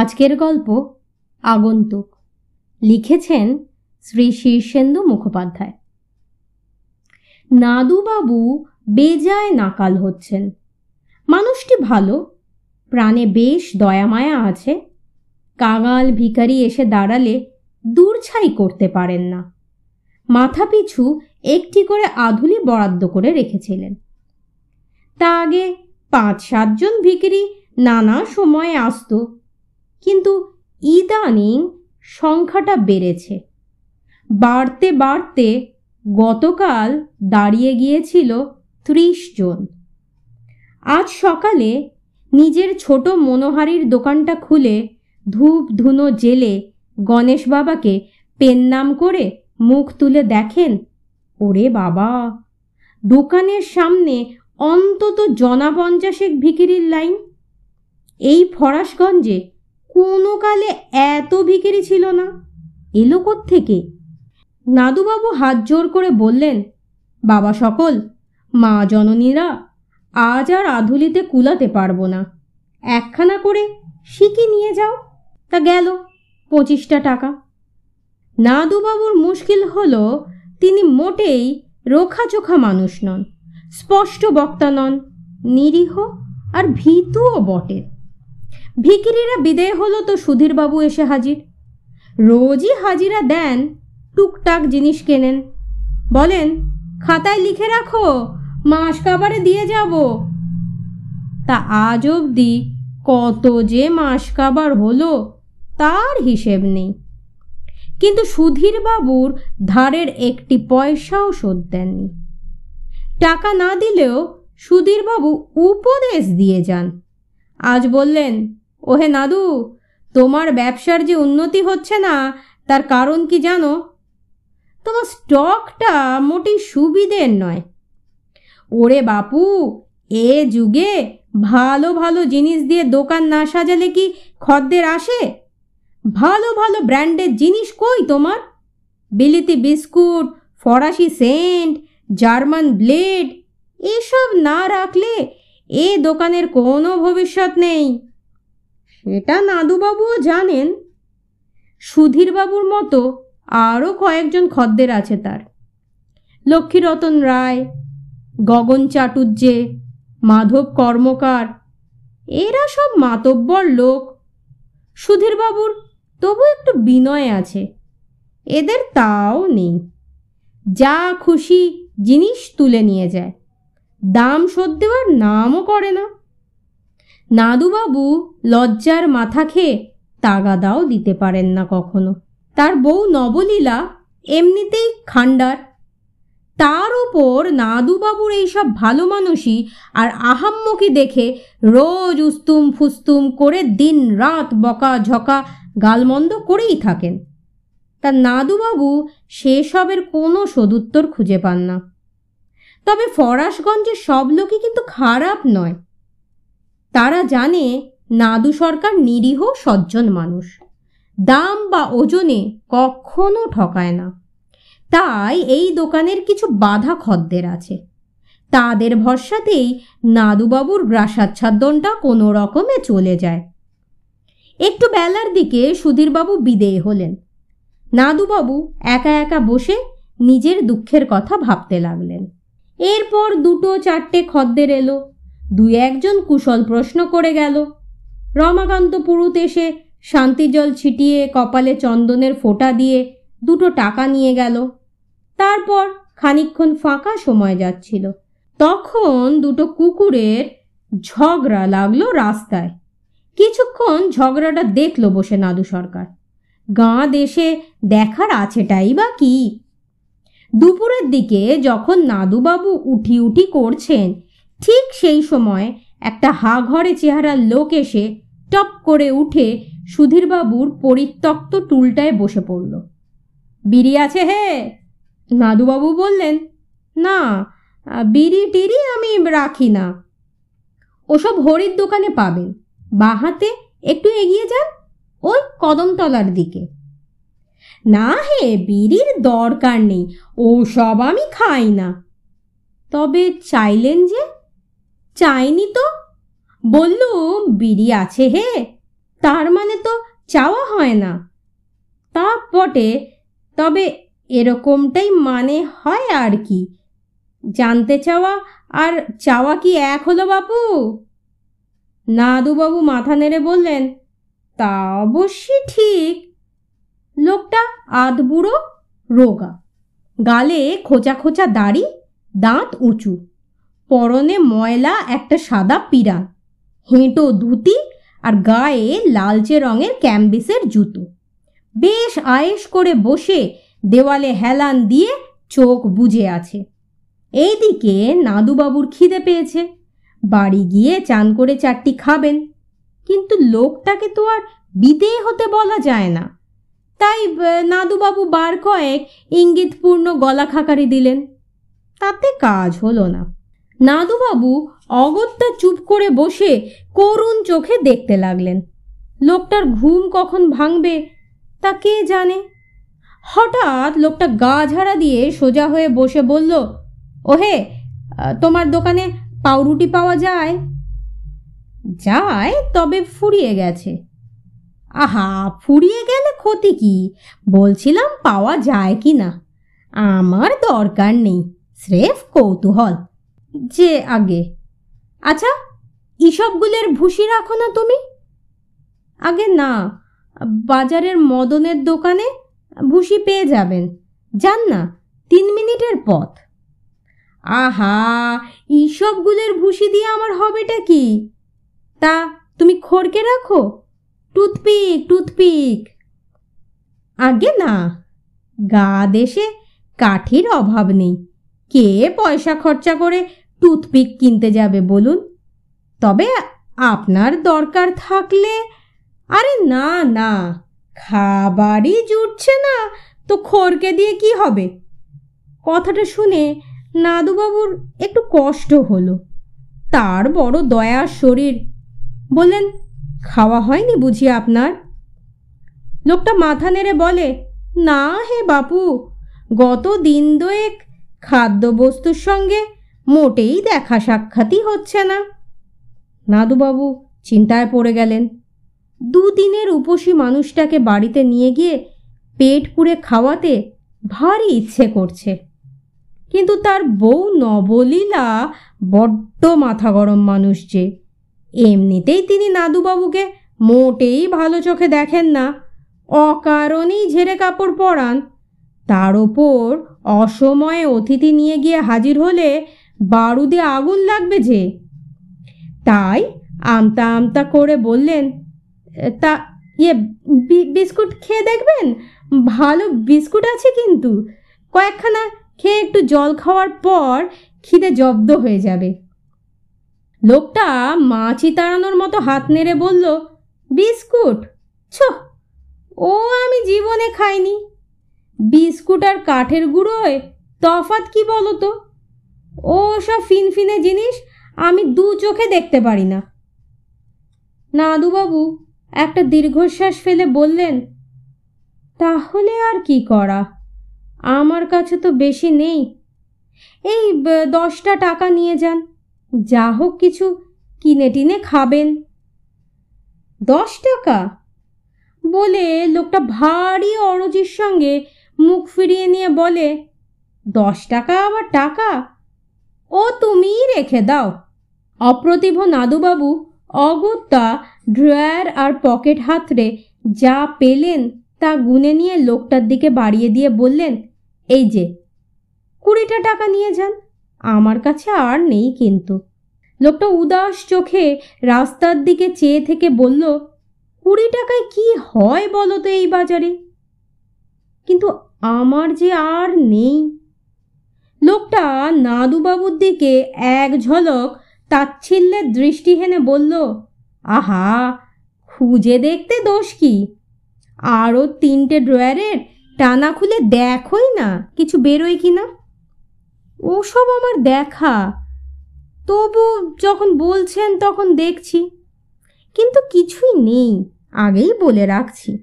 আজকের গল্প আগন্তুক। লিখেছেন শ্রী শীর্ষেন্দু মুখোপাধ্যায়। নাদুবাবু বেজায় নাকাল হচ্ছেন। মানুষটি ভালো, প্রাণে বেশ দয়ামায়া আছে। কাঙাল ভিখারি এসে দাঁড়ালে দূরছাই করতে পারেন না। মাথা পিছু একটি করে আধুলি বরাদ্দ করে রেখেছিলেন। তা আগে পাঁচ সাতজন ভিখারি নানা সময়ে আসতো। কিন্তু ইদানিং সংখ্যাটা বেড়েছে। বাড়তে বাড়তে গতকাল দাঁড়িয়ে গিয়েছিল ত্রিশ জন। আজ সকালে নিজের ছোট মনোহারির দোকানটা খুলে ধূপ ধুনো জেলে গণেশ বাবাকে পেন নাম করে মুখ তুলে দেখেন, ওরে বাবা! দোকানের সামনে অন্তত জনা পঞ্চাশেক ভিকিরির লাইন। এই ফরাসগঞ্জে কোনো কালে এত ভিকিরি ছিল না? এলো থেকে নাদুবাবু হাত জোর করে বললেন, বাবা সকল, মা জননীরা আজ আর আধুলিতে কুলাতে পারব না। একখানা করে শিখে নিয়ে যাও, তা গেল পঁচিশটা টাকা। নাদুবাবুর মুশকিল হলো, তিনি মোটেই রোখাচোখা মানুষ নন, স্পষ্ট বক্তা নন, নিরীহ আর ভীতুও বটে। ভিকিরিরা বিদেয় হলো তো সুধীরবাবু এসে হাজির। রোজই হাজিরা দেন টুকটাক জিনিস কেনেন। বলেন, খাতায় লিখে রাখো, মাস কাবারে দিয়ে যাব। তা আজ অবধি কত যে মাস কাবার হলো, তার হিসেব নেই। কিন্তু সুধীর বাবুর ধারের একটি পয়সাও শোধ দেননি। টাকা না দিলেও সুধীরবাবু উপদেশ দিয়ে যান। আজ বললেন ওহে নাদু, তোমার ব্যবসার যে উন্নতি হচ্ছে না, তার কারণ কি জানো? তোমার স্টকটা মোটেই সুবিধের নয়। ওরে বাপু, এ যুগে ভালো ভালো জিনিস দিয়ে দোকান না সাজালে কি খদ্দের আসে? ভালো ভালো ব্র্যান্ডের জিনিস কই তোমার? বিলিতি বিস্কুট, ফরাসি সেন্ট, জার্মান ব্লেড, এসব না রাখলে এ দোকানের কোনো ভবিষ্যৎ নেই। সেটা নাদুবাবুও জানেন। সুধীরবাবুর মতো আরও কয়েকজন খদ্দের আছে তার। লক্ষ্মীরতন রায়, গগন চাটুর্যে, মাধব কর্মকার, এরা সব মাতব্বর লোক। সুধীরবাবুর তবু একটু বিনয় আছে, এদের তাও নেই। যা খুশি জিনিস তুলে নিয়ে যায়, দাম শোধ দেওয়ার নামও করে না। নাদুবাবু লজ্জার মাথা খেয়ে তাগাদাও দিতে পারেন না কখনো। তার বউ নবলীলা এমনিতেই খান্ডার তার ওপর নাদুবাবুর এইসব ভালো মানুষই আর আহাম্মকে দেখে রোজ উস্তুম ফুস্তুম করে দিন রাত বকা ঝকা গালমন্দ করেই থাকেন। তা নাদুবাবু সেসবের কোনো সদুত্তর খুঁজে পান না। তবে ফরাসগঞ্জের সব লোকই কিন্তু খারাপ নয়। তারা জানে নাদু সরকার নিরীহ সজ্জন মানুষ। দাম বা ওজনে কখনো ঠকায় না। তাই এই দোকানের কিছু বাধা খদ্দের আছে। তাদের ভরসাতেই নাদুবাবুর গ্রাসাচ্ছাদনটা কোনো রকমে চলে যায়। একটু বেলার দিকে সুধীরবাবু বিদেয় হলেন। নাদুবাবু একা একা বসে নিজের দুঃখের কথা ভাবতে লাগলেন। এরপর দুটো চারটে খদ্দের এলো। দুই একজন কুশল প্রশ্ন করে গেল। রমাকান্ত পুরুত এসে শান্তি জল ছিটিয়ে কপালে চন্দনের ফোঁটা দিয়ে দুটো টাকা নিয়ে গেল। তারপর খানিক্ষণ ফাঁকা সময় যাচ্ছিল। তখন দুটো কুকুরের ঝগড়া লাগল রাস্তায়। কিছুক্ষণ ঝগড়াটা দেখল বসে নাদু সরকার। গাঁ দেশে দেখার আছেটাই বা কি? দুপুরের দিকে যখন নাদুবাবু উঠি উঠি করছেন ঠিক সেই সময় একটা হা ঘরে চেহারার লোক এসে টপ করে উঠে সুধীরবাবুর পরিত্যক্ত টুলটায় বসে পড়ল। বিড়ি আছে হে? নাদুবাবু বললেন, না, বিড়ি টিড়ি আমি রাখি না। ওসব হরির দোকানে পাবেন। বাহাতে একটু এগিয়ে যান ওই কদমতলার দিকে। না হে, বিড়ির দরকার নেই ও সব আমি খাই না। তবে চাইলেন যে চাইনি তো? বললুম বিড়ি আছে হে, তার মানে তো চাওয়া হয় না। তা বটে, তবে এরকমটাই মানে হয় আর কি। জানতে চাওয়া, আর চাওয়া কি এক হলো বাপু? নাদুবাবু মাথা নেড়ে বললেন, তা অবশ্যই ঠিক। লোকটা আধবুড়ো, রোগা, গালে খোঁচা খোঁচা দাড়ি, দাঁত উঁচু। পরনে ময়লা, একটা সাদা পিরা হেঁটো ধুতি আর গায়ে লালচে রঙের ক্যাম্বিসের জুতো। বেশ আয়েস করে বসে দেওয়ালে হেলান দিয়ে চোখ বুজে আছে। এইদিকে নাদুবাবুর খিদে পেয়েছে। বাড়ি গিয়ে চান করে চারটি খাবেন। কিন্তু লোকটাকে তো আর বিদে হতে বলা যায় না। তাই নাদুবাবু বার কয়েক ইঙ্গিতপূর্ণ গলা খাকারি দিলেন। তাতে কাজ হলো না। নাদুবাবু অগত্যা চুপ করে বসে করুণ চোখে দেখতে লাগলেন। লোকটার ঘুম কখন ভাঙবে তা কে জানে? হঠাৎ লোকটা গা ঝাড়া দিয়ে সোজা হয়ে বসে বলল, ওহে, তোমার দোকানে পাউরুটি পাওয়া যায়? যায়, তবে ফুরিয়ে গেছে। আহা, ফুরিয়ে গেলে ক্ষতি কি? বলছিলাম পাওয়া যায় কি না আমার দরকার নেই, স্রেফ কৌতূহল। যে আগে। আচ্ছা ইসবগুলের ভুসি রাখো না তুমি? আগে না, বাজারের মদনের দোকানে ভুসি পেয়ে যাবেন। যান না, তিন মিনিটের পথ। আহা, ইসবগুলের ভুসি দিয়ে আমার হবেটা কি? তা তুমি খড়কে রাখো? Toothpick toothpick. আগে না, গা দেশে কাঠির অভাব নেই। কে পয়সা খরচা করে টুথপিক কিনতে যাবে বলুন। তবে আপনার দরকার থাকলে, আরে না না, খাবারই জুটছে না, তো খড়কে দিয়ে কি হবে? কথাটা শুনে নাদুবাবুর একটু কষ্ট হলো। তার বড় দয়ার শরীর, বললেন, খাওয়া হয়নি বুঝি আপনার? লোকটা মাথা নেড়ে বলে, না হে বাপু, গত দিন দোয়েক খাদ্যবস্তুর সঙ্গে মোটেই দেখা সাক্ষাৎই হচ্ছে না। নাদুবাবু চিন্তায় পড়ে গেলেন। দুদিনের উপসী মানুষটাকে বাড়িতে নিয়ে গিয়ে পেট পুড়ে খাওয়াতে ভারী ইচ্ছে করছে। কিন্তু তার বউ নবলীলা বড্ড মাথা গরম মানুষ যে। এমনিতেই তিনি নাদুবাবুকে মোটেই ভালো চোখে দেখেন না। অকারণেই ঝেড়ে কাপড় পরান। তার ওপর অসময়ে অতিথি নিয়ে গিয়ে হাজির হলে বারুদে আগুন লাগবে যে? তাই আমতা আমতা করে বললেন, তা ইয়ে বিস্কুট খেয়ে দেখবেন? ভালো বিস্কুট আছে কিন্তু। কয়েকখানা খেয়ে একটু জল খাওয়ার পর খিদে জব্দ হয়ে যাবে। লোকটা মাছি তাড়ানোর মতো হাত নেড়ে বলল, বিস্কুট? ছ, ও আমি জীবনে খাইনি। বিস্কুট আর কাঠের গুঁড়োয় তফাত কি বলো তো? ও সব ফিনফিনে জিনিস আমি দু চোখে দেখতে পারি না। নাদুবাবু একটা দীর্ঘশ্বাস ফেলে বললেন, তাহলে আর কি করা? আমার কাছে তো বেশি নেই। এই দশটা টাকা নিয়ে যান। যা হোক কিছু কিনে টিনে খাবেন। দশ টাকা? বলে লোকটা ভারী অরজির সঙ্গে মুখ ফিরিয়ে নিয়ে বলে, দশ টাকা আবার টাকা? ও তুমিই রেখে দাও। অপ্রতিভ নাদুবাবু অগত্যা ড্রয়ার আর পকেট হাতড়ে যা পেলেন তা গুনে নিয়ে লোকটার দিকে বাড়িয়ে দিয়ে বললেন, এই যে, কুড়িটা টাকা নিয়ে যান, আমার কাছে আর নেই কিন্তু। লোকটা উদাস চোখে রাস্তার দিকে চেয়ে থেকে বলল, কুড়ি টাকায় কি হয় বলো তো এই বাজারে? কিন্তু আমার যে আর নেই লোকটা নাদুবাবুর দিকে এক ঝলক তাচ্ছিল্যের দৃষ্টি হেনে বলল, আহা, খুঁজে দেখতে দোষ কি? আরও তিনটে ড্রয়ারের টানা খুলে দেখোই না, কিছু বেরোয় কি না? ওসব আমার দেখা। তবু যখন বলছেন তখন দেখছি। কিন্তু কিছুই নেই, আগেই বলে রাখছি।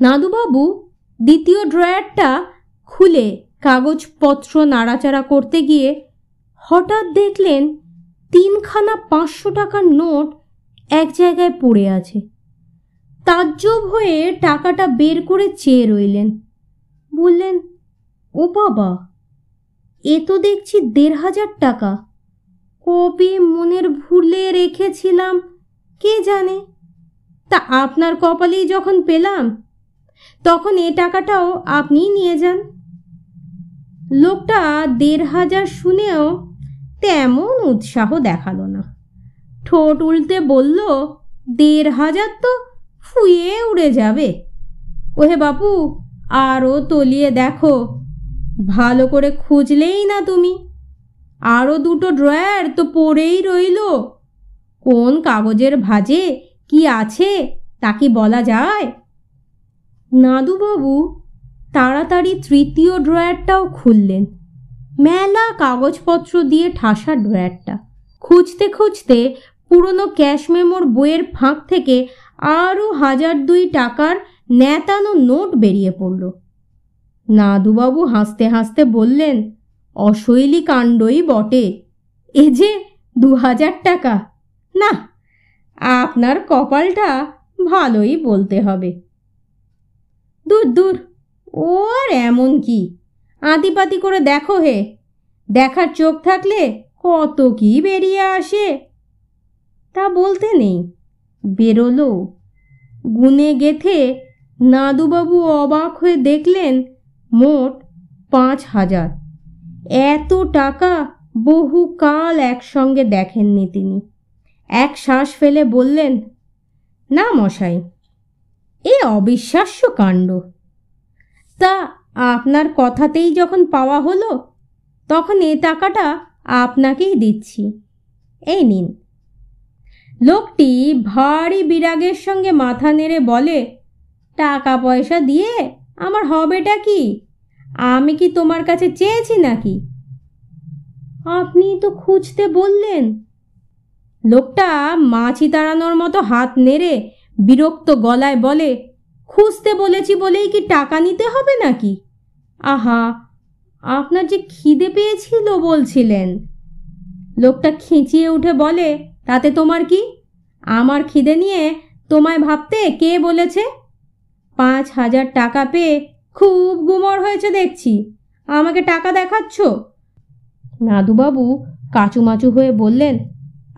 নাদুবাবু দ্বিতীয় ড্রয়ারটা খুলে কাগজপত্র নাড়াচাড়া করতে গিয়ে হঠাৎ দেখলেন তিনখানা পাঁচশো টাকার নোট এক জায়গায় পড়ে আছে। তাজ্জব হয়ে টাকাটা বের করে চেয়ে রইলেন। বললেন, ও বাবা, এ তো দেখছি দেড় হাজার টাকা। কবে মনের ভুলে রেখেছিলাম, কে জানে? তা আপনার কপালেই যখন পেলাম, তখন এ টাকাটাও আপনিই নিয়ে যান। লোকটা দেড় হাজার শুনেও তেমন উৎসাহ দেখাল না। ঠোঁট উল্টে বলল, দেড় হাজার তো ফুয়ে উড়ে যাবে। ওহে বাপু আরও তলিয়ে দেখো। ভালো করে খুঁজলেই না তুমি। আরও দুটো ড্রয়ার তো পড়েই রইল। কোন কাগজের ভাজে কি আছে তা কি বলা যায়? নাদুবাবু তাড়াতাড়ি তৃতীয় ড্রয়ারটাও খুললেন। মেলা কাগজপত্র দিয়ে ঠাসা ড্রয়ারটা। খুঁজতে খুঁজতে পুরনো ক্যাশ মেমোর বইয়ের ফাঁক থেকে আরও হাজার দুই টাকার ন্যাতানো নোট বেরিয়ে পড়ল। নাদুবাবু হাসতে হাসতে বললেন, অশৈলী কাণ্ডই বটে। এ যে দু হাজার টাকা। না, আপনার কপালটা ভালোই বলতে হবে। দূর দূর ও আর এমন কি? আতিপাতি করে দেখো হে। দেখার চোখ থাকলে কত কি বেরিয়ে আসে। তা বলতে নেই। বেরোলো। গুনে গেথে নাদুবাবু অবাক হয়ে দেখলেন মোট পাঁচ হাজার। এত টাকা বহুকাল একসঙ্গে দেখেননি তিনি। এক শ্বাস ফেলে বললেন, না মশাই, এ অবিশ্বাস্য কাণ্ড। তা আপনার কথাতেই যখন পাওয়া হলো, তখন এ টাকাটা আপনাকেই দিচ্ছি। এই নিন। লোকটি ভারী বিরাগের সঙ্গে মাথা নেড়ে বলে, টাকা পয়সা দিয়ে আমার হবেটা কি? আমি কি তোমার কাছে চেয়েছি নাকি? আপনি তো খুঁজতে বললেন। লোকটা মাছি তাড়ানোর মতো হাত নেড়ে বিরক্ত গলায় বলে খুঁজতে বলেছি বলেই কি টাকা নিতে হবে নাকি? আহা, আপনার যে খিদে পেয়েছিল বলছিলেন। লোকটা খিঁচিয়ে উঠে বলে, তাতে তোমার কি? আমার খিদে নিয়ে তোমায় ভাবতে কে বলেছে? পাঁচ হাজার টাকা পেয়ে খুব গুমর হয়েছে দেখছি। আমাকে টাকা দেখাচ্ছ? নাদুবাবু কাচুমাচু হয়ে বললেন,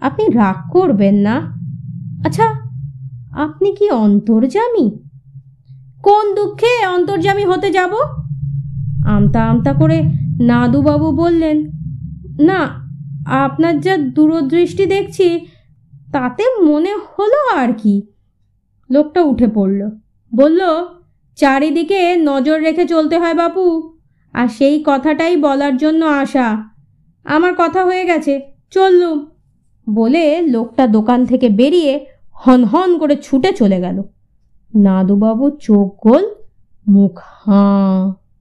আপনি রাগ করবেন না। আচ্ছা আপনি কি অন্তর্জামী কোন দুঃখে অন্তর্জামী হতে যাব? আমতা আমতা করে নাদুবাবু বললেন, না, আপনার যা দূরদৃষ্টি দেখছি, তাতে মনে হলো আর কি। লোকটা উঠে পড়ল, বলল, চারিদিকে নজর রেখে চলতে হয় বাপু, আর সেই কথাটাই বলার জন্য আসা আমার কথা হয়ে গেছে, চললুম। বলে লোকটা দোকান থেকে বেরিয়ে হন হন করে ছুটে চলে গেল। নাদুবাবু চোখ গোল মুখ হাঁ।